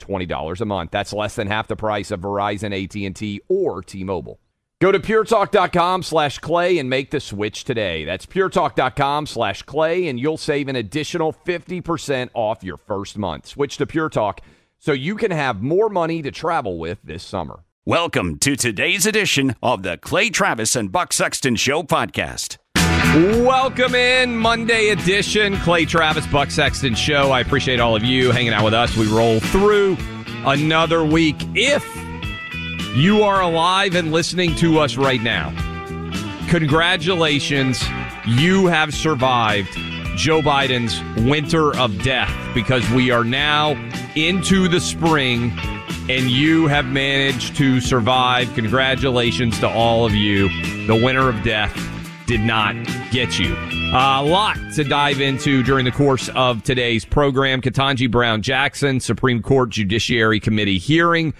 $20 a month. That's less than half the price of Verizon, AT&T, or T-Mobile. Go to puretalk.com slash clay and make the switch today. That's puretalk.com slash clay, and you'll save an additional 50% off your first month. Switch to Pure Talk so you can have more money to travel with this summer. Welcome to today's edition of the Clay Travis and Buck Sexton Show podcast. Welcome in Monday edition, Clay Travis, Buck Sexton Show. I appreciate all of you hanging out with us. We roll through another week. If you are alive and listening to us right now, congratulations. You have survived Joe Biden's winter of death because we are now into the spring and you have managed to survive. Congratulations to all of you. The winter of death did not get you. A lot to dive into during the course of today's program. Ketanji Brown Jackson, Supreme Court Judiciary Committee hearing.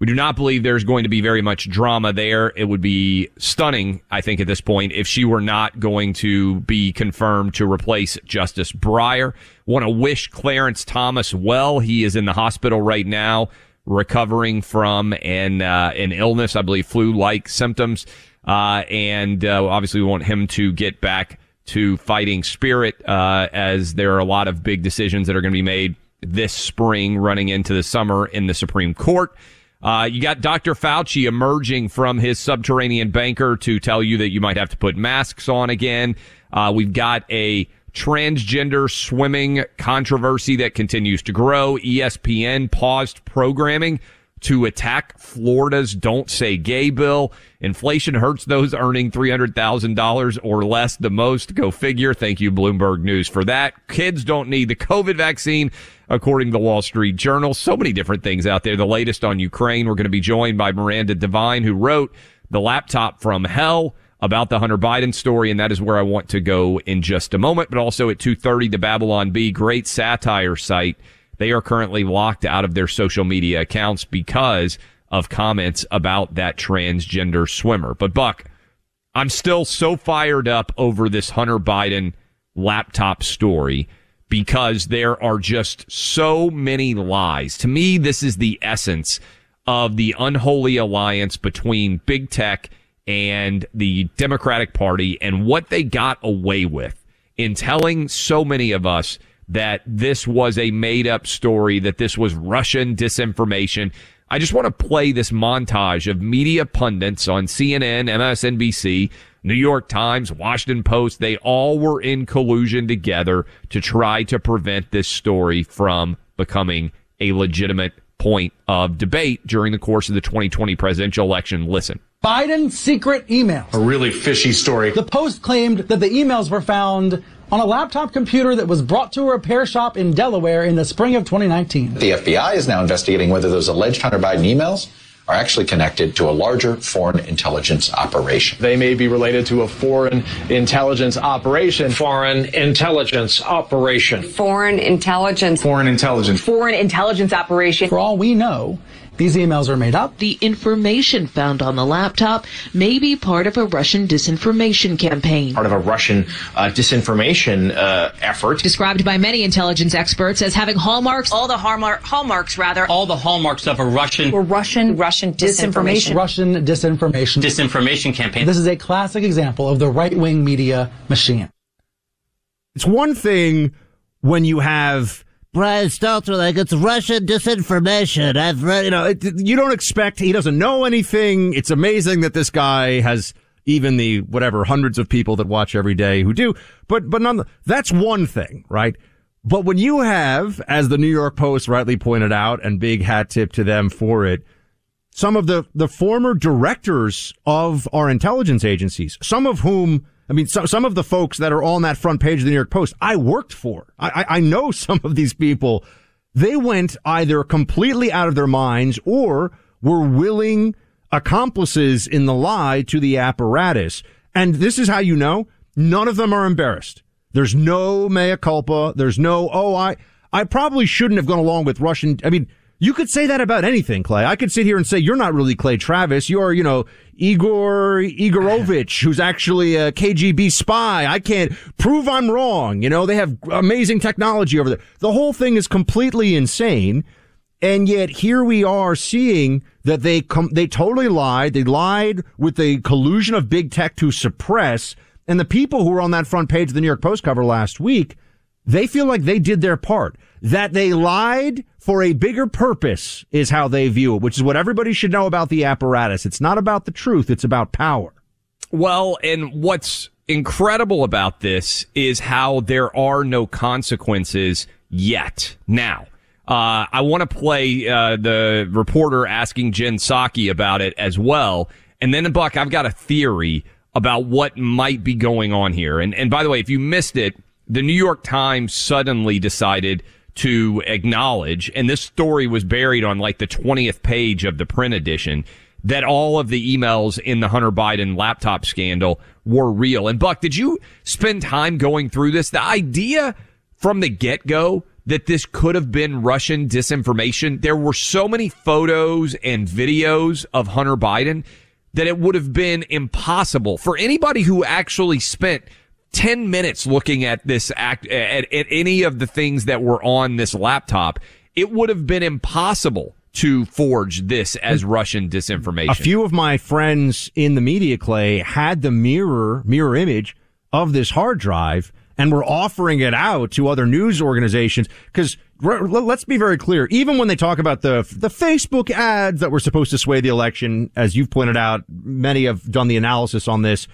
We do not believe there's going to be very much drama there. It would be stunning, I think, at this point, if she were not going to be confirmed to replace Justice Breyer. Want to wish Clarence Thomas well. He is in the hospital right now, recovering from an uh, an illness, I believe, flu-like symptoms, uh, and uh, obviously we want him to get back to fighting spirit, uh, as there are a lot of big decisions that are going to be made this spring, running into the summer in the Supreme Court. Uh, you got Dr. Fauci emerging from his subterranean bunker to tell you that you might have to put masks on again. Uh, we've got a transgender swimming controversy that continues to grow. ESPN paused programming to attack Florida's Don't Say Gay bill. Inflation hurts those earning $300,000 or less the most. Go figure. Thank you, Bloomberg News, for that. Kids don't need the COVID vaccine, according to the Wall Street Journal. So many different things out there. The latest on Ukraine. We're going to be joined by Miranda Devine, who wrote The Laptop from Hell about the Hunter Biden story, and that is where I want to go in just a moment. But also at 2.30, the Babylon Bee, great satire site they are currently locked out of their social media accounts because of comments about that transgender swimmer. But Buck, I'm still so fired up over this Hunter Biden laptop story because there are just so many lies. To me, this is the essence of the unholy alliance between big tech and the Democratic Party and what they got away with in telling so many of us that this was a made up story, that this was Russian disinformation. I just want to play this montage of media pundits on CNN, MSNBC, New York Times, Washington Post. They all were in collusion together to try to prevent this story from becoming a legitimate point of debate during the course of the 2020 presidential election. Listen. Biden's secret email. A really fishy story. The Post claimed that the emails were found on a laptop computer that was brought to a repair shop in Delaware in the spring of 2019. The FBI is now investigating whether those alleged Hunter Biden emails are actually connected to a larger foreign intelligence operation. They may be related to a foreign intelligence operation. Foreign intelligence operation. Foreign intelligence. Foreign intelligence. Foreign intelligence operation. For all we know, these emails are made up. The information found on the laptop may be part of a Russian disinformation campaign. Part of a Russian uh, disinformation uh, effort. Described by many intelligence experts as having hallmarks, all the hallmark, hallmarks rather. All the hallmarks of a Russian or Russian Russian disinformation. Russian disinformation. Disinformation campaign. This is a classic example of the right-wing media machine. It's one thing when you have Brian Stelter like it's Russian disinformation. I've read, you know, it, you don't expect he doesn't know anything. It's amazing that this guy has even the whatever hundreds of people that watch every day who do. But but none, that's one thing, right? But when you have, as the New York Post rightly pointed out, and big hat tip to them for it, some of the the former directors of our intelligence agencies, some of whom I mean, so, some of the folks that are on that front page of the New York Post, I worked for. I, I, I know some of these people. They went either completely out of their minds or were willing accomplices in the lie to the apparatus. And this is how you know none of them are embarrassed. There's no mea culpa. There's no, oh, I, I probably shouldn't have gone along with Russian. I mean, you could say that about anything, Clay. I could sit here and say, you're not really Clay Travis. You're, you know, Igor Igorovich, who's actually a KGB spy. I can't prove I'm wrong. You know, they have amazing technology over there. The whole thing is completely insane. And yet here we are seeing that they come, they totally lied. They lied with the collusion of big tech to suppress. And the people who were on that front page of the New York Post cover last week, they feel like they did their part. That they lied for a bigger purpose is how they view it, which is what everybody should know about the apparatus. It's not about the truth. It's about power. Well, and what's incredible about this is how there are no consequences yet. Now, uh, I want to play uh, the reporter asking Jen Psaki about it as well. And then, Buck, I've got a theory about what might be going on here. And, and by the way, if you missed it, the New York Times suddenly decided to acknowledge, and this story was buried on like the 20th page of the print edition, that all of the emails in the Hunter Biden laptop scandal were real. And Buck, did you spend time going through this? The idea from the get go that this could have been Russian disinformation. There were so many photos and videos of Hunter Biden that it would have been impossible for anybody who actually spent 10 minutes looking at this act, at, at any of the things that were on this laptop, it would have been impossible to forge this as Russian disinformation. A few of my friends in the media, Clay, had the mirror, mirror image of this hard drive and were offering it out to other news organizations. Cause let's be very clear. Even when they talk about the, the Facebook ads that were supposed to sway the election, as you've pointed out, many have done the analysis on this.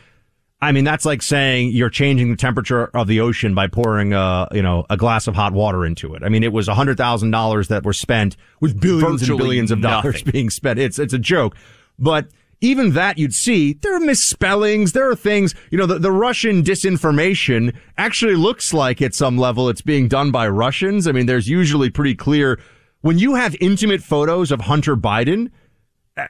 I mean, that's like saying you're changing the temperature of the ocean by pouring a, you know, a glass of hot water into it. I mean, it was $100,000 that were spent with billions Virtually and billions of nothing. dollars being spent. It's, it's a joke. But even that you'd see, there are misspellings. There are things, you know, the, the Russian disinformation actually looks like at some level it's being done by Russians. I mean, there's usually pretty clear when you have intimate photos of Hunter Biden,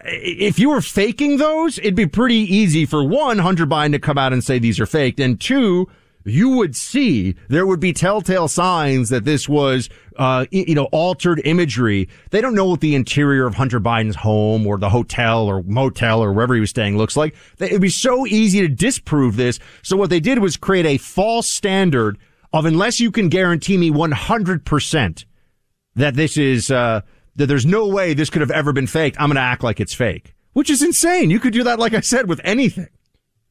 if you were faking those, it'd be pretty easy for one, Hunter Biden to come out and say these are faked. And two, you would see there would be telltale signs that this was, uh, you know, altered imagery. They don't know what the interior of Hunter Biden's home or the hotel or motel or wherever he was staying looks like. It'd be so easy to disprove this. So what they did was create a false standard of unless you can guarantee me 100% that this is, uh, that there's no way this could have ever been faked. I'm going to act like it's fake, which is insane. You could do that, like I said, with anything.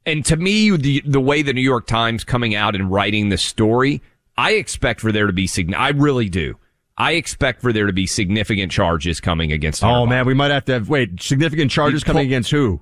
And to me, the the way the New York Times coming out and writing the story, I expect for there to be sign. I really do. I expect for there to be significant charges coming against. Hunter oh Biden. man, we might have to have, wait. Significant charges coming against who?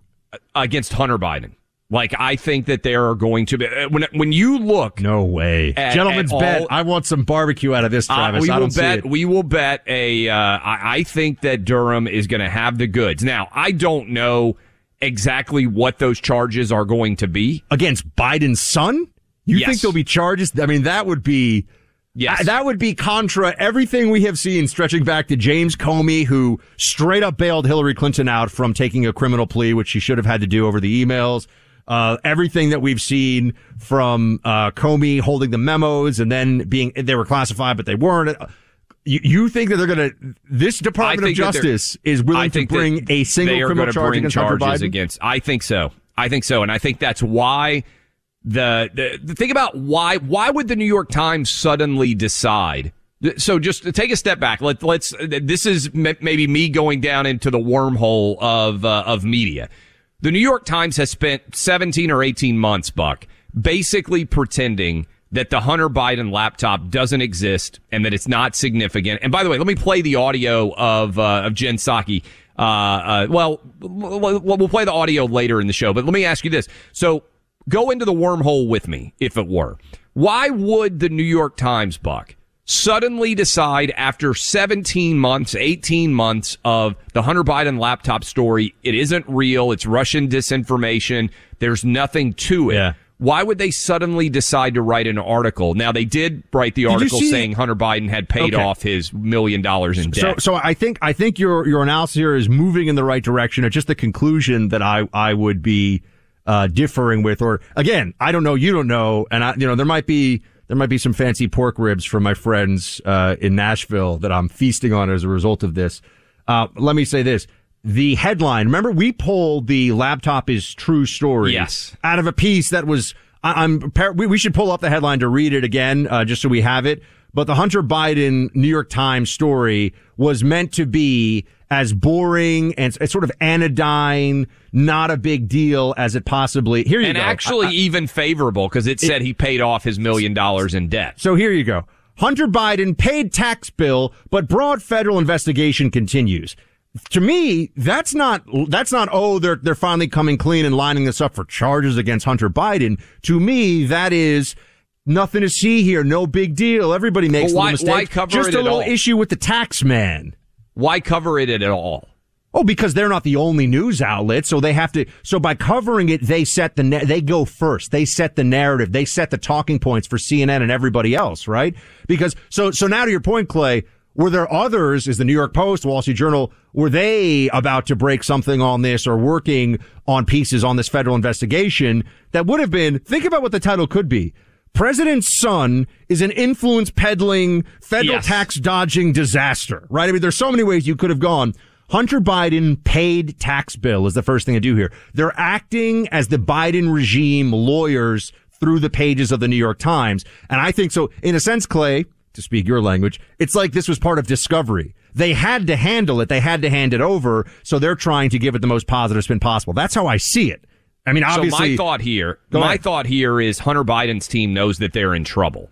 Against Hunter Biden. Like I think that there are going to be when when you look. No way, at, gentlemen's at bet. all- I want some barbecue out of this, Uh, Travis. we I will bet. We will bet a. Uh, I, I think that Durham is going to have the goods. Now, I don't know exactly what those charges are going to be against Biden's son. You Yes. think there'll be charges? I mean, that would be Yes. Uh, that would be contra everything we have seen stretching back to James Comey, who straight up bailed Hillary Clinton out from taking a criminal plea, which she should have had to do over the emails. Uh, everything that we've seen from uh, Comey holding the memos and then being they were classified, but they weren't. You, you think that they're going to this Department of think Justice is willing to bring a single criminal charge against charges against. I think so. I think so, and I think that's why the, the the thing about why why would the New York Times suddenly decide? So just to take a step back. Let let's. This is maybe me going down into the wormhole of uh, of media. The New York Times has spent 17 or 18 months, Buck, basically pretending that the Hunter Biden laptop doesn't exist and that it's not significant. And by the way, let me play the audio of uh, of Jen Psaki. Uh, uh, well, we'll play the audio later in the show, but let me ask you this. So go into the wormhole with me, if it were. Why would the New York Times, Buck, suddenly decide after 17 months, 18 months of the Hunter Biden laptop story, it isn't real, it's Russian disinformation, there's nothing to it. Why would they suddenly decide to write an article? Now they did write the article saying Hunter Biden had paid Okay. off his million dollars in So, debt. so I think I think your your analysis here is moving in the right direction. It's just the conclusion that I I would be uh, differing with, or again, I don't know, you don't know, and I you know there might be there might be some fancy pork ribs from my friends uh, in Nashville that I'm feasting on as a result of this. Uh, let me say this. The headline, remember we pulled the laptop is true story Yes. out of a piece that was I, I'm we, we should pull up the headline to read it again uh, just so we have it. But the Hunter Biden New York Times story was meant to be as boring and sort of anodyne, not a big deal as it possibly. Here you and go. actually I- I- even favorable because it said he paid off his million dollars in debt. so here you go. Hunter Biden paid tax bill, but broad federal investigation continues. To me, that's not that's not oh they're they're finally coming clean and lining this up for charges against Hunter Biden. To me, that is nothing to see here. No big deal. Everybody makes Well, why- little why mistakes. cover Just it a little issue with the tax man. Why cover it at all? Oh, because they're not the only news outlet, so they have to. So by covering it, they set the they go first. They set the narrative. They set the talking points for CNN and everybody else, right? Because so so now to your point, Clay. Were there others? Is the New York Post, Wall Street Journal, were they about to break something on this or working on pieces on this federal investigation that would have been? Think about what the title could be. President's son is an influence peddling, federal Yes. tax dodging disaster, right? I mean, there's so many ways you could have gone. Hunter Biden paid tax bill is the first thing to do here. They're acting as the Biden regime lawyers through the pages of the New York Times. And I think so, in a sense, Clay, to speak your language, it's like this was part of discovery. They had to handle it. They had to hand it over. So they're trying to give it the most positive spin possible. That's how I see it. I mean, obviously. so my thought here, my ahead. thought here is Hunter Biden's team knows that they're in trouble,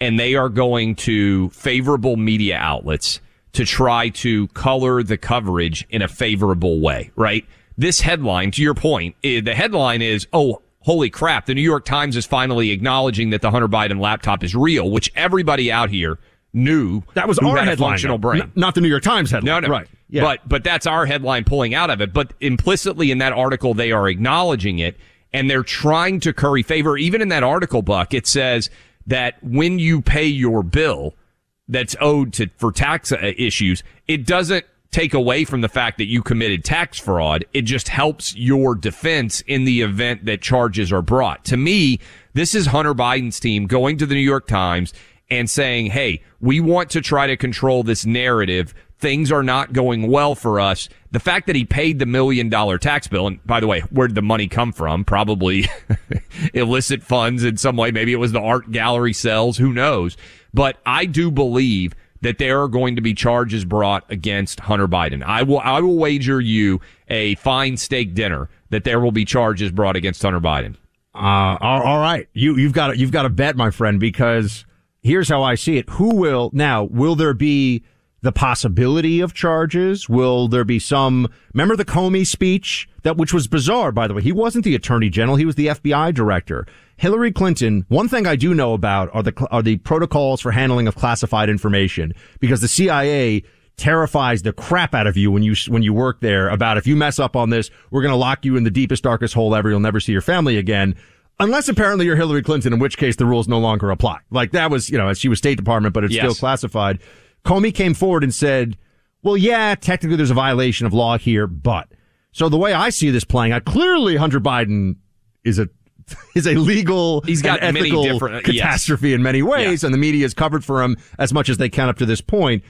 and they are going to favorable media outlets to try to color the coverage in a favorable way. Right? This headline, to your point, eh, the headline is, "Oh, holy crap!" The New York Times is finally acknowledging that the Hunter Biden laptop is real, which everybody out here knew that was our headline. functional brain. Not the New York Times headline. No, no. Right. Yeah. But but that's our headline pulling out of it. But implicitly in that article, they are acknowledging it and they're trying to curry favor. Even in that article, Buck, it says that when you pay your bill that's owed to for tax uh, issues, it doesn't take away from the fact that you committed tax fraud. It just helps your defense in the event that charges are brought. To me, this is Hunter Biden's team going to the New York Times and saying, Hey, we want to try to control this narrative. Things are not going well for us. The fact that he paid the million dollar tax bill, and by the way, where did the money come from? Probably illicit funds in some way. Maybe it was the art gallery sales. Who knows? But I do believe that there are going to be charges brought against Hunter Biden. I will, I will wager you a fine steak dinner that there will be charges brought against Hunter Biden. Uh, all, right. You, you've got you've got to bet, my friend, because here's how I see it. Who will now, will there be the possibility of charges? Will there be some, remember the Comey speech that, which was bizarre, by the way. He wasn't the attorney general. He was the FBI director. Hillary Clinton, one thing I do know about are the, are the protocols for handling of classified information because the CIA terrifies the crap out of you when you when you work there about if you mess up on this, we're going to lock you in the deepest darkest hole ever. You'll never see your family again. Unless apparently you're Hillary Clinton, in which case the rules no longer apply. Like that was, you know, she was State Department, but it's Yes. still classified. Comey came forward and said, well, yeah, technically there's a violation of law here, but. So the way I see this playing out, clearly Hunter Biden is a is a legal He's got ethical different- yes. catastrophe in many ways, and the media has covered for him as much as they can up to this point.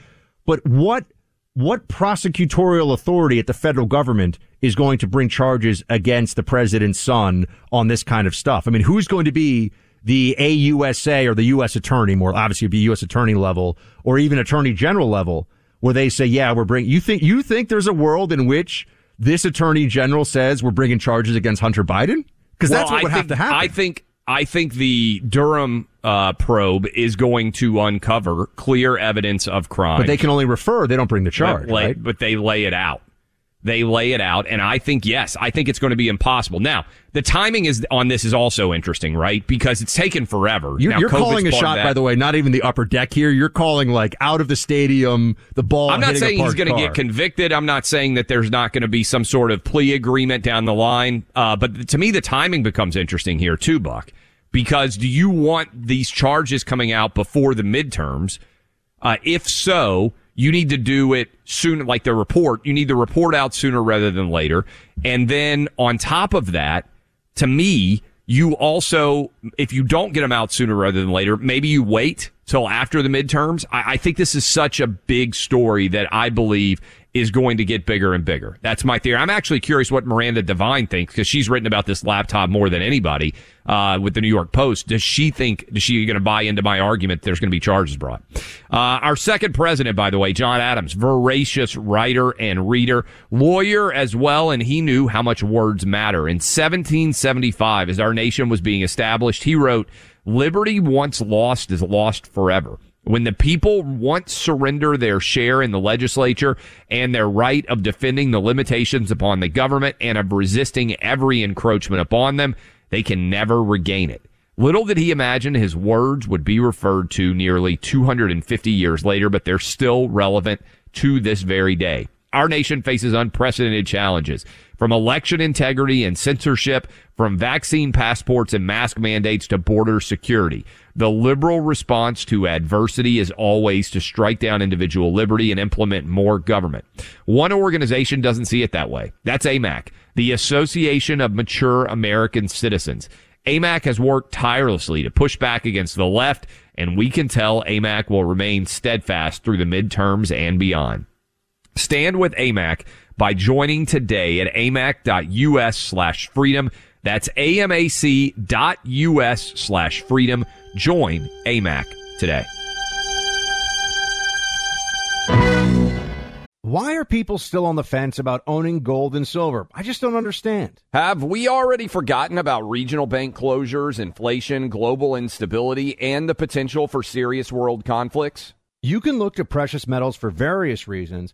But what what prosecutorial authority at the federal government is going to bring charges against the president's son on this kind of stuff? I mean, who's going to be the AUSA or the U.S. attorney, more obviously it'd be U.S. attorney level or even attorney general level, where they say, yeah, we're bringing, you think, you think there's a world in which this attorney general says we're bringing charges against Hunter Biden? Because that's Well, what would I have to happen. I think I think the Durham uh, probe is going to uncover clear evidence of crime. but they can only refer, they don't bring the charge, but, lay, right? but they lay it out. They lay it out, and I think yes, I think it's going to be impossible. Now, the timing is on this is also interesting, right? Because it's taken forever. You're, Now, you're calling a shot, by the way, not even the upper deck here. You're calling like out of the stadium, the ball. I'm not saying he's going to get convicted. I'm not saying that there's not going to be some sort of plea agreement down the line. Uh, but to me, the timing becomes interesting here too, Buck. Because do you want these charges coming out before the midterms? Uh, if so, you need to do it soon, like the report. You need the report out sooner rather than later. And then on top of that, to me, you also, if you don't get them out sooner rather than later, maybe you wait till after the midterms. I, I think this is such a big story that I believe is going to get bigger and bigger. That's my theory. I'm actually curious what Miranda Devine thinks because she's written about this laptop more than anybody uh, with the New York Post. Does she think, is she going to buy into my argument there's going to be charges brought? Uh, our second president, by the way, John Adams, voracious writer and reader, lawyer as well, and he knew how much words matter. In 1775, as our nation was being established, he wrote, Liberty once lost is lost forever. When the people once surrender their share in the legislature and their right of defending the limitations upon the government and of resisting every encroachment upon them, they can never regain it. Little did he imagine his words would be referred to nearly 250 years later, but they're still relevant to this very day. Our nation faces unprecedented challenges from election integrity and censorship, from vaccine passports and mask mandates to border security. The liberal response to adversity is always to strike down individual liberty and implement more government. One organization doesn't see it that way. That's AMAC, the Association of Mature American Citizens. AMAC has worked tirelessly to push back against the left, and we can tell AMAC will remain steadfast through the midterms and beyond. Stand with AMAC by joining today at amac.us slash freedom. That's amac.us slash freedom. Join AMAC today. Why are people still on the fence about owning gold and silver? I just don't understand. Have we already forgotten about regional bank closures, inflation, global instability, and the potential for serious world conflicts? You can look to precious metals for various reasons.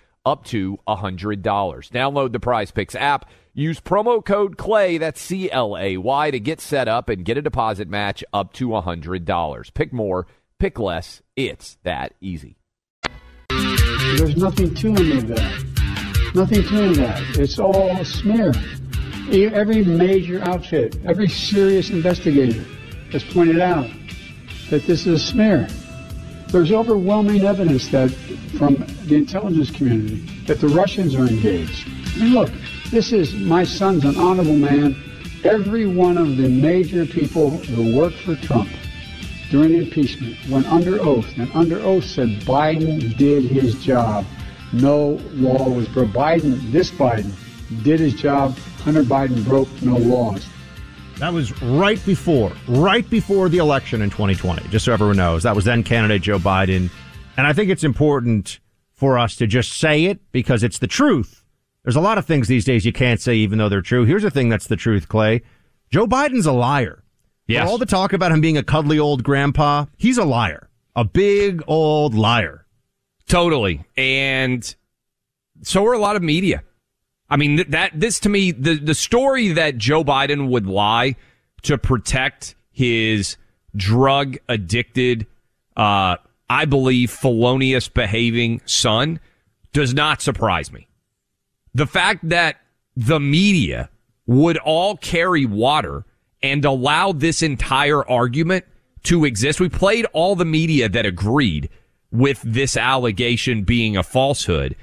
up to $100. Download the Prize Picks app. Use promo code CLAY, that's C L A Y, to get set up and get a deposit match up to $100. Pick more, pick less. It's that easy. There's nothing to any of that. Nothing to any of that. It's all a smear. Every major outfit, every serious investigator has pointed out that this is a smear. There's overwhelming evidence that from the intelligence community that the Russians are engaged. I mean, look, this is my son's an honorable man. Every one of the major people who worked for Trump during impeachment went under oath, and under oath said Biden did his job. No law was broken. Biden, this Biden, did his job. Hunter Biden broke no laws. That was right before, right before the election in 2020, just so everyone knows. That was then candidate Joe Biden. And I think it's important for us to just say it because it's the truth. There's a lot of things these days you can't say even though they're true. Here's the thing that's the truth, Clay. Joe Biden's a liar. Yes. For all the talk about him being a cuddly old grandpa, he's a liar. A big old liar. Totally. And so are a lot of media. I mean, that, this to me, the, the story that Joe Biden would lie to protect his drug addicted, uh, I believe felonious behaving son does not surprise me. The fact that the media would all carry water and allow this entire argument to exist. We played all the media that agreed with this allegation being a falsehood.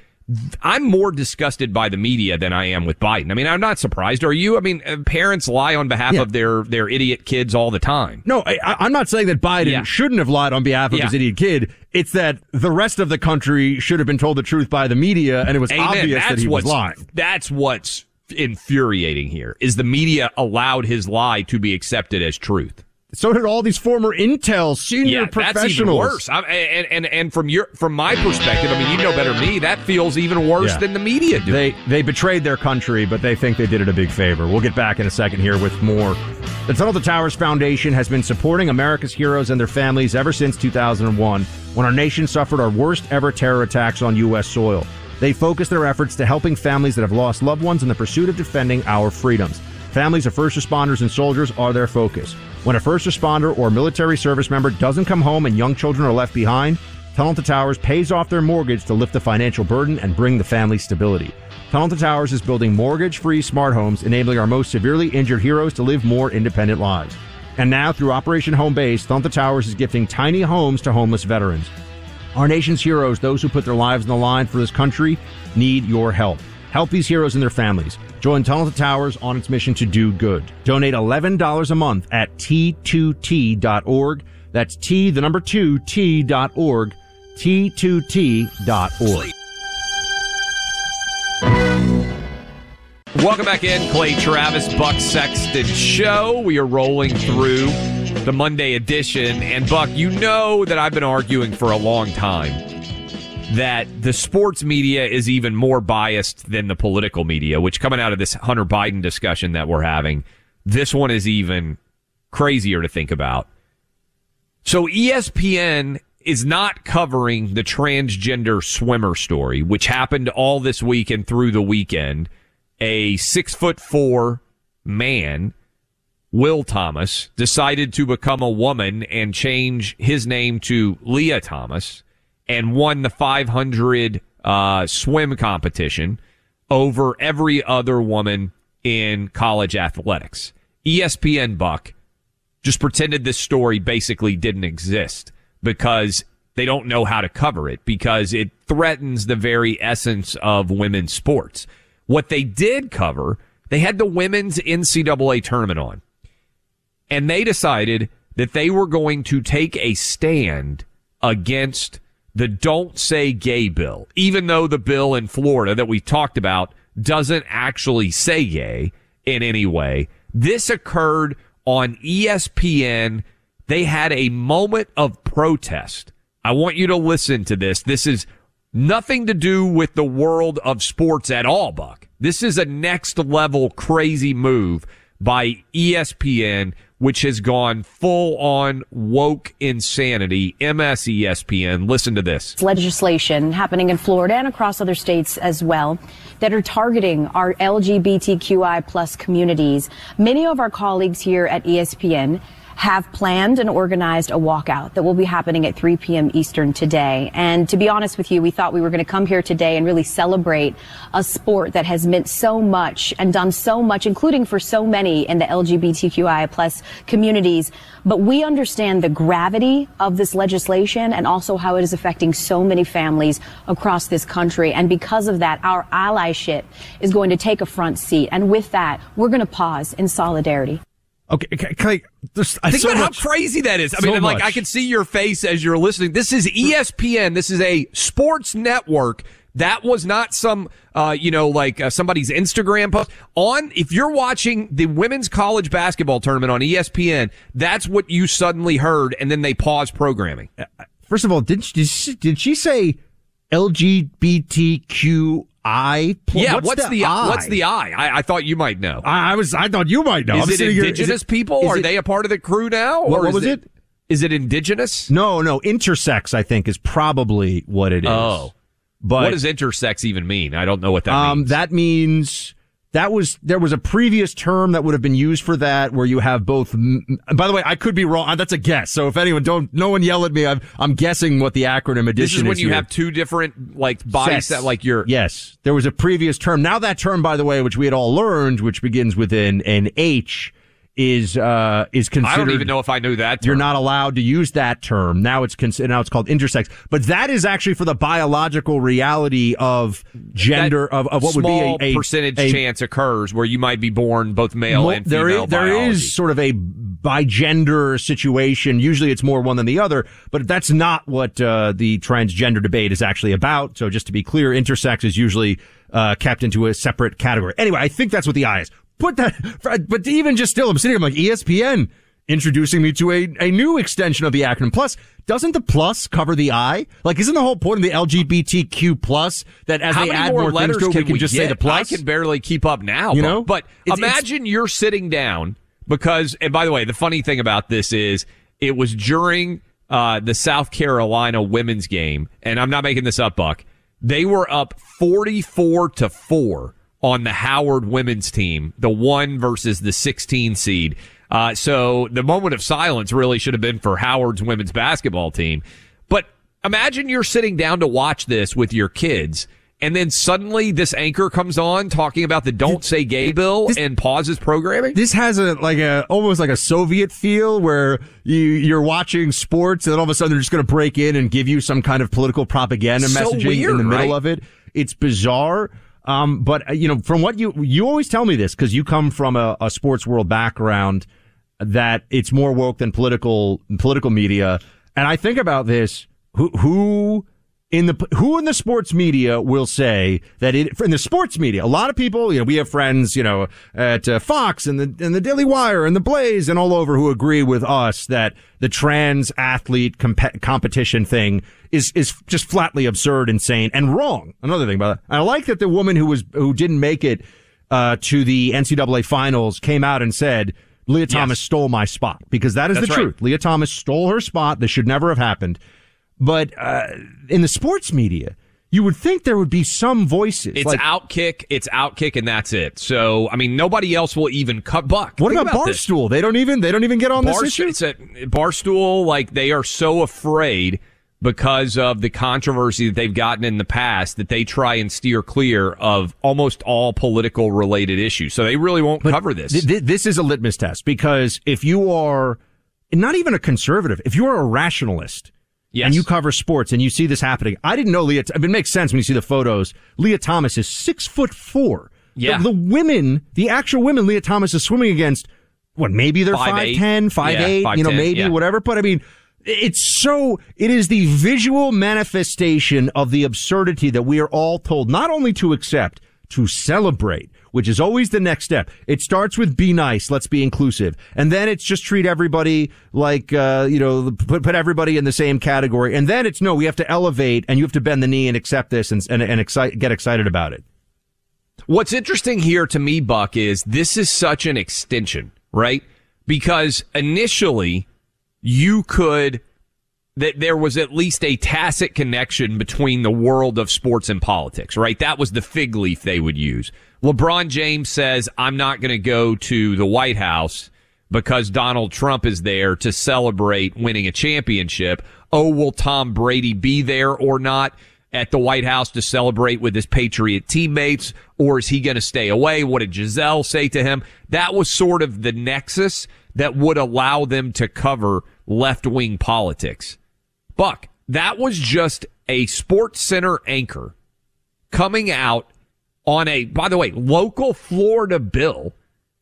I'm more disgusted by the media than I am with Biden. I mean, I'm not surprised. Are you? I mean, uh, parents lie on behalf yeah. of their their idiot kids all the time. No, I, am not saying that Biden yeah. shouldn't have lied on behalf of yeah. his idiot kid. It's that the rest of the country should have been told the truth by the media, and it was Amen. obvious that's that he was lying. That's what's infuriating here is the media allowed his lie to be accepted as truth. So did all these former Intel senior yeah, professionals. That's even worse. I, and, and and from your from my perspective, I mean, you know better than me. That feels even worse yeah. than the media do. They they betrayed their country, but they think they did it a big favor. We'll get back in a second here with more. The Tunnel to Towers Foundation has been supporting America's heroes and their families ever since 2001, when our nation suffered our worst ever terror attacks on U.S. soil. They focus their efforts to helping families that have lost loved ones in the pursuit of defending our freedoms. Families of first responders and soldiers are their focus. When a first responder or military service member doesn't come home and young children are left behind, Tunnel to Towers pays off their mortgage to lift the financial burden and bring the family stability. Tunnel to Towers is building mortgage-free smart homes, enabling our most severely injured heroes to live more independent lives. And now, through Operation Home Base, Tunnel to Towers is gifting tiny homes to homeless veterans. Our nation's heroes, those who put their lives on the line for this country, need your help. Help these heroes and their families. Join Tunnel to Towers on its mission to do good. Donate $11 a month at T2T.org. That's T, the number two, T.org. T2T.org. Welcome back in, Clay Travis, Buck Sexton Show. We are rolling through the Monday edition. And Buck, you know that I've been arguing for a long time that the sports media is even more biased than the political media, which coming out of this Hunter Biden discussion that we're having, this one is even crazier to think about. So ESPN is not covering the transgender swimmer story, which happened all this week and through the weekend. A six foot four man, Will Thomas, decided to become a woman and change his name to Lia Thomas and won the 500 uh, swim competition over every other woman in college athletics. ESPN Buck just pretended this story basically didn't exist because they don't know how to cover it because it threatens the very essence of women's sports. What they did cover, they had the women's NCAA tournament on and they decided that they were going to take a stand against the don't say gay bill, even though the bill in Florida that we talked about doesn't actually say gay in any way. This occurred on ESPN. They had a moment of protest. I want you to listen to this. This is nothing to do with the world of sports at all, Buck. This is a next level crazy move by ESPN, which has gone full on woke insanity. MS ESPN. Listen to this. It's legislation happening in Florida and across other states as well that are targeting our LGBTQI plus communities. Many of our colleagues here at ESPN have planned and organized a walkout that will be happening at 3 p.m. Eastern today. And to be honest with you, we thought we were going to come here today and really celebrate a sport that has meant so much and done so much, including for so many in the LGBTQI plus communities. But we understand the gravity of this legislation and also how it is affecting so many families across this country. And because of that, our allyship is going to take a front seat. And with that, we're going to pause in solidarity. Okay, I, there's Think so about much- how crazy that is. I so mean, like much. I can see your face as you're listening. This is ESPN. This is a sports network. That was not some, uh, you know, like uh, somebody's Instagram post. On, if you're watching the women's college basketball tournament on ESPN, that's what you suddenly heard, and then they paused programming. First of all, did she, did she, did she say LGBTQI? Yeah, what's, what's, the, I? what's the I? I? I thought you might know. I, I was. I thought you might know. Is I'm it indigenous is it- people? is Are it- they a part of the crew now? What- or what is was it? Is it indigenous? No, no. Intersex, I think, is probably what it is. Oh. but what does intersex even mean? I don't know what that um, means. that means that was there was a previous term that would have been used for that where you have both. By the way, I could be wrong. That's a guess. So if anyone don't, no one yell at me. I'm I'm guessing what the acronym addition is. This is when you here. have two different like bodies that like your yes. There was a previous term. Now that term, by the way, which we had all learned, which begins with an an H, is uh is considered. I don't even know if I knew that. You're not allowed to use that term. Now it's cons- now it's called intersex. But that is actually for the biological reality of gender That of, of what would be a, a percentage a- chance occurs where you might be born both male Mo- and there female. is, there is sort of a by gender situation. Usually it's more one than the other, but that's not what uh, the transgender debate is actually about. So just to be clear, intersex is usually uh, kept into a separate category. Anyway, I think that's what the I is. Put that, but even just still, I'm sitting here, I'm like ESPN introducing me to a, a new extension of the acronym. Plus, doesn't the plus cover the I? Like, isn't the whole point of the LGBTQ plus that as How they add more, more, letters to it, can we can just say the plus? I can barely keep up now. You but- know? but It's- it's- imagine you're sitting down because, and by the way, the funny thing about this is it was during uh, the South Carolina women's game, and I'm not making this up, Buck. They were up 44 to four on the Howard women's team, the one versus the 16 seed. Uh, so the moment of silence really should have been for Howard's women's basketball team. But imagine you're sitting down to watch this with your kids. And then suddenly this anchor comes on talking about the don't say gay bill and pauses programming. This has a like a almost like a Soviet feel where you you're watching sports and then all of a sudden they're just going to break in and give you some kind of political propaganda So messaging weird, in the middle right? of it. It's bizarre. Um, but uh, you know, from what you you always tell me this because you come from a, a sports world background that it's more woke than political political media. And I think about this: who who in the who in the sports media will say that it in the sports media a lot of people you know we have friends you know at uh, Fox and the and the Daily Wire and the Blaze and all over who agree with us that the trans athlete comp- competition thing is is just flatly absurd insane and wrong another thing about that I like that the woman who was who didn't make it uh, to the NCAA finals came out and said Lia Thomas yes. stole my spot because that is That's the right. truth Lia Thomas stole her spot this should never have happened but uh, in the sports media, you would think there would be some voices. It's like, outkick, it's outkick, and that's it. So, I mean, nobody else will even cut buck. What about, about Barstool? This. They don't even they don't even get on Bar, this issue. It's a Barstool. Like they are so afraid because of the controversy that they've gotten in the past that they try and steer clear of almost all political related issues. So they really won't but cover this. Th- th- this is a litmus test because if you are not even a conservative, if you are a rationalist Yes. And you cover sports and you see this happening. I didn't know Lia, it makes sense when you see the photos. Lia Thomas is six foot four. Yeah. The, the women, the actual women Lia Thomas is swimming against, what, maybe they're 5'10, 5'8, yeah, you know, 10, maybe yeah. whatever. But I mean, it's so, it is the visual manifestation of the absurdity that we are all told not only to accept, to celebrate which is always the next step. It starts with be nice, let's be inclusive. And then it's just treat everybody like, uh, you know, put, put everybody in the same category. And then it's no, we have to elevate and you have to bend the knee and accept this and, and, and excite, get excited about it. What's interesting here to me, Buck, is this is such an extension, right? Because initially you could that there was at least a tacit connection between the world of sports and politics, right? That was the fig leaf they would use. LeBron James says, I'm not going to go to the White House because Donald Trump is there to celebrate winning a championship. Oh, will Tom Brady be there or not at the White House to celebrate with his Patriot teammates? Or is he going to stay away? What did Gisele say to him? That was sort of the nexus that would allow them to cover left wing politics. Buck, that was just a SportsCenter anchor coming out on a, by the way, local Florida bill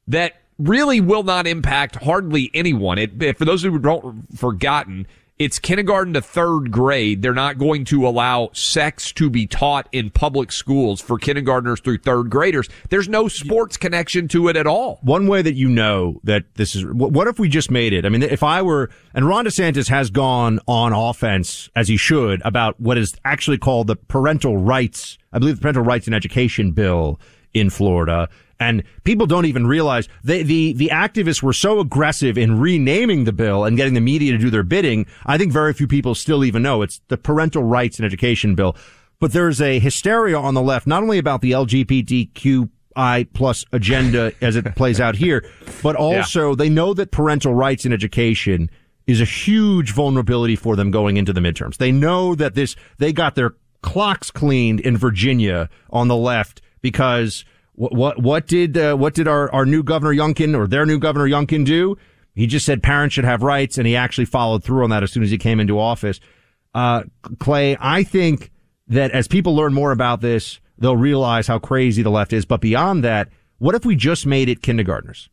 that really will not impact hardly anyone. It, for those who don't forgotten, it's kindergarten to third grade. They're not going to allow sex to be taught in public schools for kindergartners through third graders. There's no sports connection to it at all. One way that you know that this is, what if we just made it? I mean, if I were, and Ron DeSantis has gone on offense as he should about what is actually called the parental rights, I believe the parental rights and education bill in Florida. And people don't even realize they, the, the activists were so aggressive in renaming the bill and getting the media to do their bidding. I think very few people still even know it's the parental rights and education bill. But there's a hysteria on the left, not only about the LGBTQI plus agenda as it plays out here, but also yeah. they know that parental rights and education is a huge vulnerability for them going into the midterms. They know that this, they got their clocks cleaned in Virginia on the left because what what, what did uh, what did our, our new governor Youngkin or their new governor Youngkin do? He just said parents should have rights, and he actually followed through on that as soon as he came into office. Uh, Clay, I think that as people learn more about this, they'll realize how crazy the left is. But beyond that, what if we just made it kindergartners?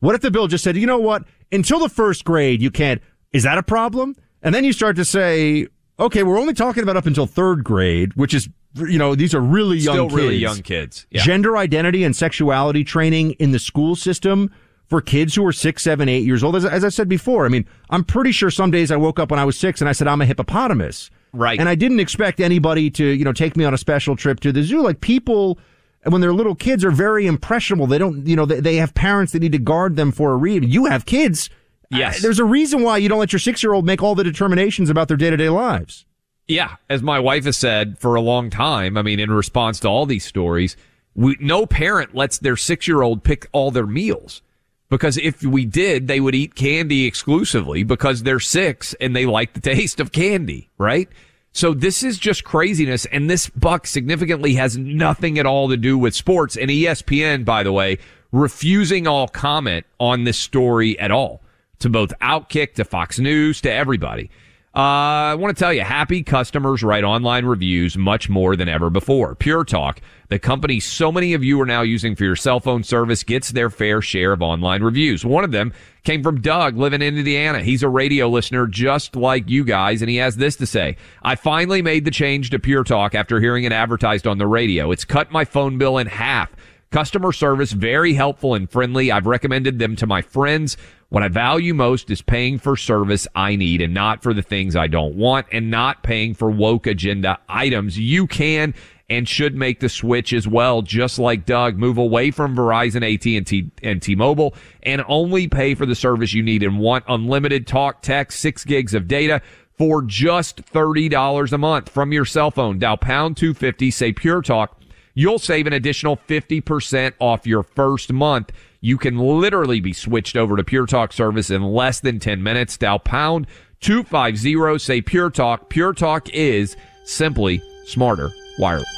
What if the bill just said, you know what? Until the first grade, you can't. Is that a problem? And then you start to say, okay, we're only talking about up until third grade, which is you know, these are really young Still kids. really young kids. Yeah. Gender identity and sexuality training in the school system for kids who are six, seven, eight years old. As, as I said before, I mean, I'm pretty sure some days I woke up when I was six and I said, I'm a hippopotamus. Right. And I didn't expect anybody to, you know, take me on a special trip to the zoo. Like people, when they're little kids are very impressionable. They don't, you know, they, they have parents that need to guard them for a reason. You have kids. Yes. Uh, there's a reason why you don't let your six year old make all the determinations about their day to day lives. Yeah, as my wife has said for a long time, I mean, in response to all these stories, we, no parent lets their six year old pick all their meals. Because if we did, they would eat candy exclusively because they're six and they like the taste of candy, right? So this is just craziness. And this buck significantly has nothing at all to do with sports. And ESPN, by the way, refusing all comment on this story at all to both Outkick, to Fox News, to everybody. Uh, I want to tell you, happy customers write online reviews much more than ever before. Pure Talk, the company so many of you are now using for your cell phone service, gets their fair share of online reviews. One of them came from Doug living in Indiana. He's a radio listener just like you guys, and he has this to say. I finally made the change to Pure Talk after hearing it advertised on the radio. It's cut my phone bill in half. Customer service, very helpful and friendly. I've recommended them to my friends. What I value most is paying for service I need and not for the things I don't want and not paying for woke agenda items. You can and should make the switch as well, just like Doug. Move away from Verizon, AT&T, and T-Mobile and only pay for the service you need and want unlimited talk, text, six gigs of data for just $30 a month from your cell phone. Dial pound 250, say Pure Talk. You'll save an additional 50% off your first month. You can literally be switched over to Pure Talk service in less than 10 minutes. Dial pound 250, say Pure Talk. Pure Talk is simply smarter wireless.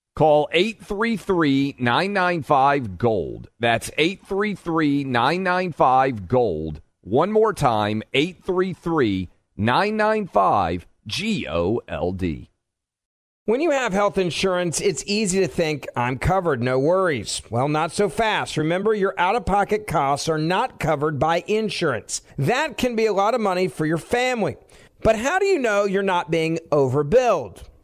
Call 833 995 Gold. That's 833 995 Gold. One more time 833 995 G O L D. When you have health insurance, it's easy to think, I'm covered, no worries. Well, not so fast. Remember, your out of pocket costs are not covered by insurance. That can be a lot of money for your family. But how do you know you're not being overbilled?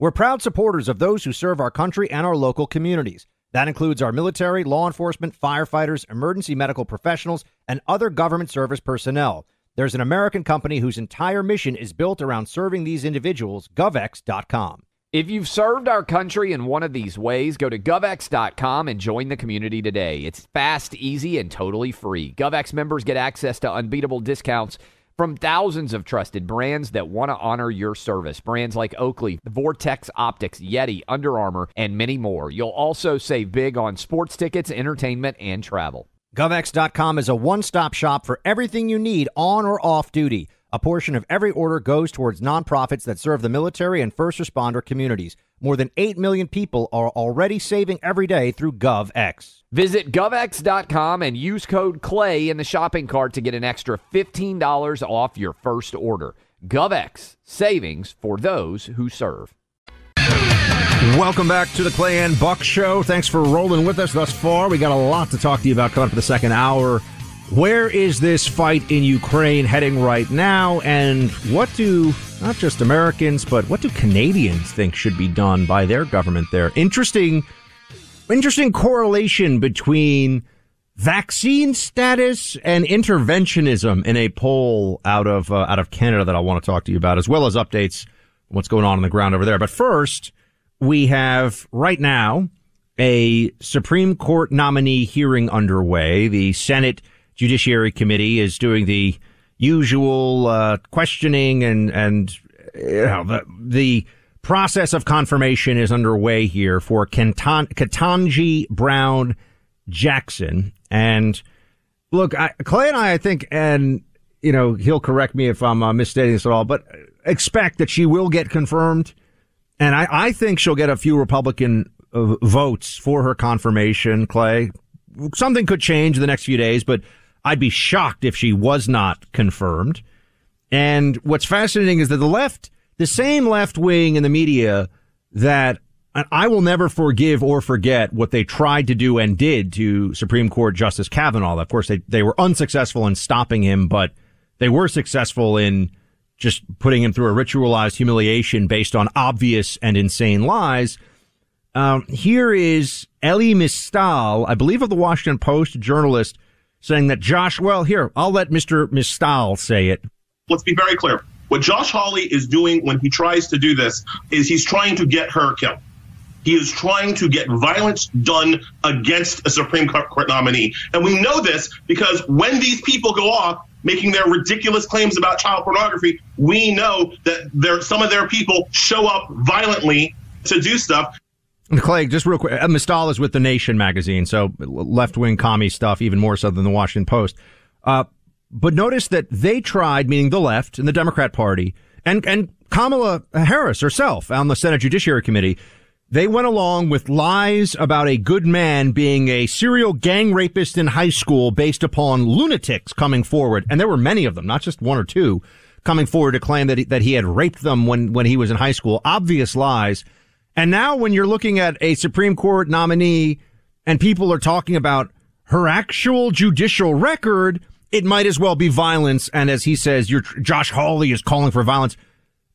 We're proud supporters of those who serve our country and our local communities. That includes our military, law enforcement, firefighters, emergency medical professionals, and other government service personnel. There's an American company whose entire mission is built around serving these individuals, govx.com. If you've served our country in one of these ways, go to govx.com and join the community today. It's fast, easy, and totally free. GovX members get access to unbeatable discounts from thousands of trusted brands that want to honor your service. Brands like Oakley, Vortex Optics, Yeti, Under Armour, and many more. You'll also save big on sports tickets, entertainment, and travel. GovX.com is a one stop shop for everything you need on or off duty. A portion of every order goes towards nonprofits that serve the military and first responder communities. More than 8 million people are already saving every day through GovX. Visit govx.com and use code CLAY in the shopping cart to get an extra $15 off your first order. GovX, savings for those who serve. Welcome back to the Clay and Buck Show. Thanks for rolling with us thus far. We got a lot to talk to you about coming up for the second hour. Where is this fight in Ukraine heading right now? And what do not just Americans, but what do Canadians think should be done by their government there? Interesting, interesting correlation between vaccine status and interventionism in a poll out of uh, out of Canada that I want to talk to you about, as well as updates what's going on on the ground over there. But first, we have right now a Supreme Court nominee hearing underway. The Senate Judiciary Committee is doing the usual uh, questioning and and you know, the the process of confirmation is underway here for Kentan- Ketanji Brown Jackson. And look, I, Clay and I, I think, and you know, he'll correct me if I'm uh, misstating this at all, but expect that she will get confirmed. And I, I think she'll get a few Republican uh, votes for her confirmation, Clay. Something could change in the next few days, but I'd be shocked if she was not confirmed. And what's fascinating is that the left, the same left wing in the media that I will never forgive or forget what they tried to do and did to Supreme Court Justice Kavanaugh. Of course, they, they were unsuccessful in stopping him, but they were successful in just putting him through a ritualized humiliation based on obvious and insane lies. Um, here is Elie Mystal, I believe of the Washington Post journalist, saying that Josh, well, here, I'll let Mr. Mystal say it. Let's be very clear. What Josh Hawley is doing when he tries to do this is he's trying to get her killed. He is trying to get violence done against a Supreme Court nominee. And we know this because when these people go off making their ridiculous claims about child pornography, we know that there, some of their people show up violently to do stuff. Clay, just real quick, uh, Mystal is with The Nation magazine, so left wing commie stuff, even more so than the Washington Post. Uh, but notice that they tried, meaning the left and the Democrat Party, and, and Kamala Harris herself on the Senate Judiciary Committee, they went along with lies about a good man being a serial gang rapist in high school based upon lunatics coming forward. And there were many of them, not just one or two, coming forward to claim that he, that he had raped them when, when he was in high school. Obvious lies. And now when you're looking at a Supreme Court nominee and people are talking about her actual judicial record, it might as well be violence. And as he says, your Josh Hawley is calling for violence.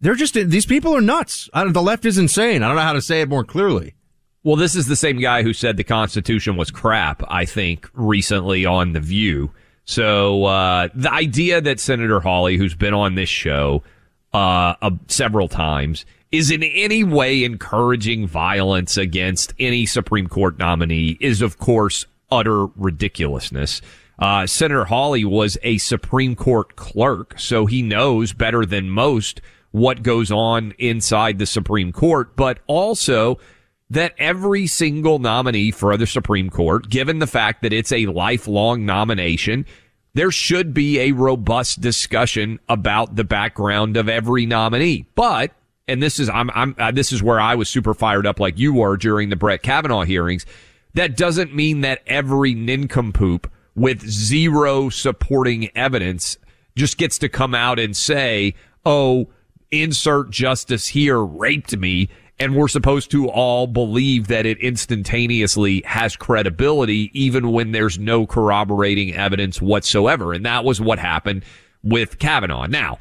They're just, these people are nuts. the left is insane. I don't know how to say it more clearly. Well, this is the same guy who said the Constitution was crap, I think, recently on The View. So, uh, the idea that Senator Hawley, who's been on this show, uh, uh, several times, is in any way encouraging violence against any Supreme Court nominee is, of course, utter ridiculousness. Uh, Senator Hawley was a Supreme Court clerk, so he knows better than most what goes on inside the Supreme Court, but also that every single nominee for the Supreme Court, given the fact that it's a lifelong nomination, there should be a robust discussion about the background of every nominee. But, and this is, I'm, I'm, uh, this is where I was super fired up like you were during the Brett Kavanaugh hearings. That doesn't mean that every nincompoop with zero supporting evidence just gets to come out and say, oh, insert justice here raped me and we're supposed to all believe that it instantaneously has credibility even when there's no corroborating evidence whatsoever. And that was what happened with Kavanaugh. Now,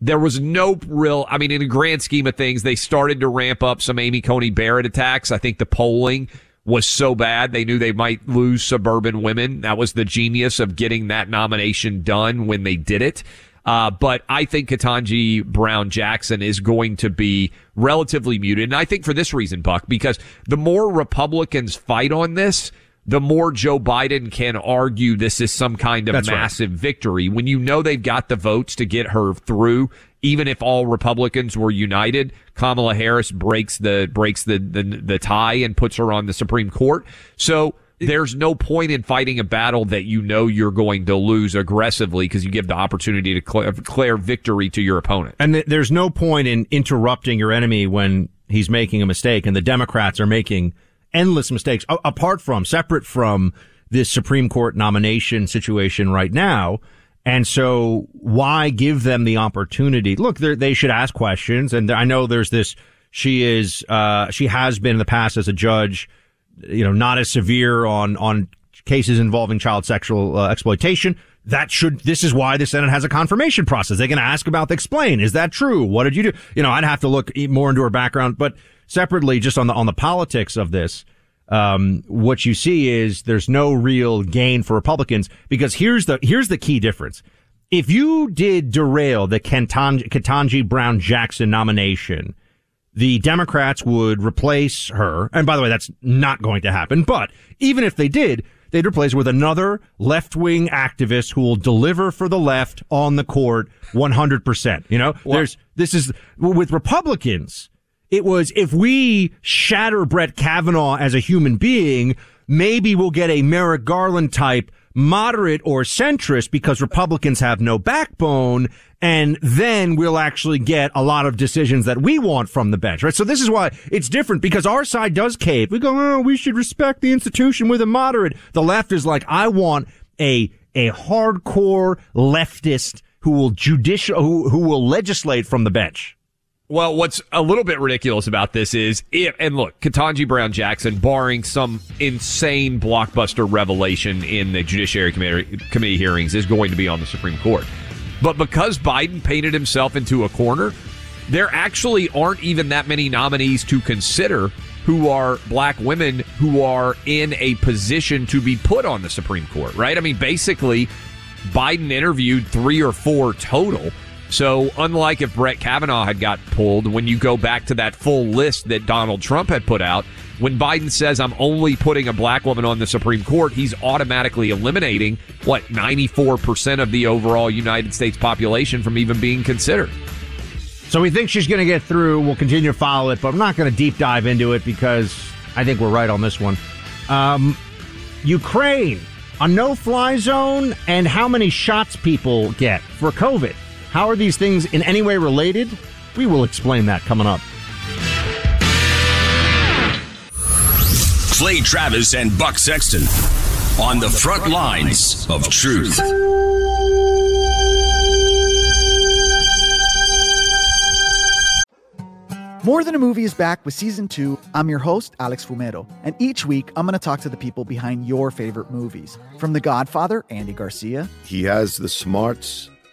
there was no real, I mean, in the grand scheme of things, they started to ramp up some Amy Coney Barrett attacks. I think the polling was so bad they knew they might lose suburban women. That was the genius of getting that nomination done when they did it. Uh, but I think Ketanji Brown Jackson is going to be relatively muted. And I think for this reason, Buck, because the more Republicans fight on this, the more Joe Biden can argue this is some kind of That's massive right. victory. When you know they've got the votes to get her through, even if all Republicans were united, Kamala Harris breaks the breaks the, the, the tie and puts her on the Supreme Court. So there's no point in fighting a battle that you know you're going to lose aggressively because you give the opportunity to declare victory to your opponent. And th- there's no point in interrupting your enemy when he's making a mistake, and the Democrats are making endless mistakes a- apart from, separate from this Supreme Court nomination situation right now. And so why give them the opportunity? Look, they should ask questions. And I know there's this, she is, uh, she has been in the past as a judge you know, not as severe on, on cases involving child sexual uh, exploitation. That should, this is why the Senate has a confirmation process. They can ask about, explain, is that true? What did you do? You know, I'd have to look more into her background, but separately, just on the, on the politics of this, um, what you see is there's no real gain for Republicans because here's the, here's the key difference. if you did derail the Ketanji, Ketanji Brown Jackson nomination, the Democrats would replace her. And by the way, that's not going to happen. But even if they did, they'd replace her with another left wing activist who will deliver for the left on the court 100%. You know, there's, this is with Republicans. It was if we shatter Brett Kavanaugh as a human being, maybe we'll get a Merrick Garland type moderate or centrist because Republicans have no backbone. And then we'll actually get a lot of decisions that we want from the bench, right? So this is why it's different because our side does cave. We go, oh, we should respect the institution with a moderate. The left is like, I want a, a hardcore leftist who will judicial, who, who will legislate from the bench. Well, what's a little bit ridiculous about this is if, and look, Ketanji Brown Jackson, barring some insane blockbuster revelation in the Judiciary Committee, committee hearings, is going to be on the Supreme Court. But because Biden painted himself into a corner, there actually aren't even that many nominees to consider who are black women who are in a position to be put on the Supreme Court, right? I mean, basically, Biden interviewed three or four total. So, unlike if Brett Kavanaugh had got pulled, when you go back to that full list that Donald Trump had put out, when Biden says, I'm only putting a black woman on the Supreme Court, he's automatically eliminating, what, 94% of the overall United States population from even being considered. So we think she's going to get through. We'll continue to follow it, but I'm not going to deep dive into it because I think we're right on this one. Um, Ukraine, a no fly zone, and how many shots people get for COVID. How are these things in any way related? We will explain that coming up. Clay Travis and Buck Sexton on the front lines of truth. More Than a Movie is back with season two. I'm your host, Alex Fumero, and each week I'm going to talk to the people behind your favorite movies. From The Godfather, Andy Garcia, He has the smarts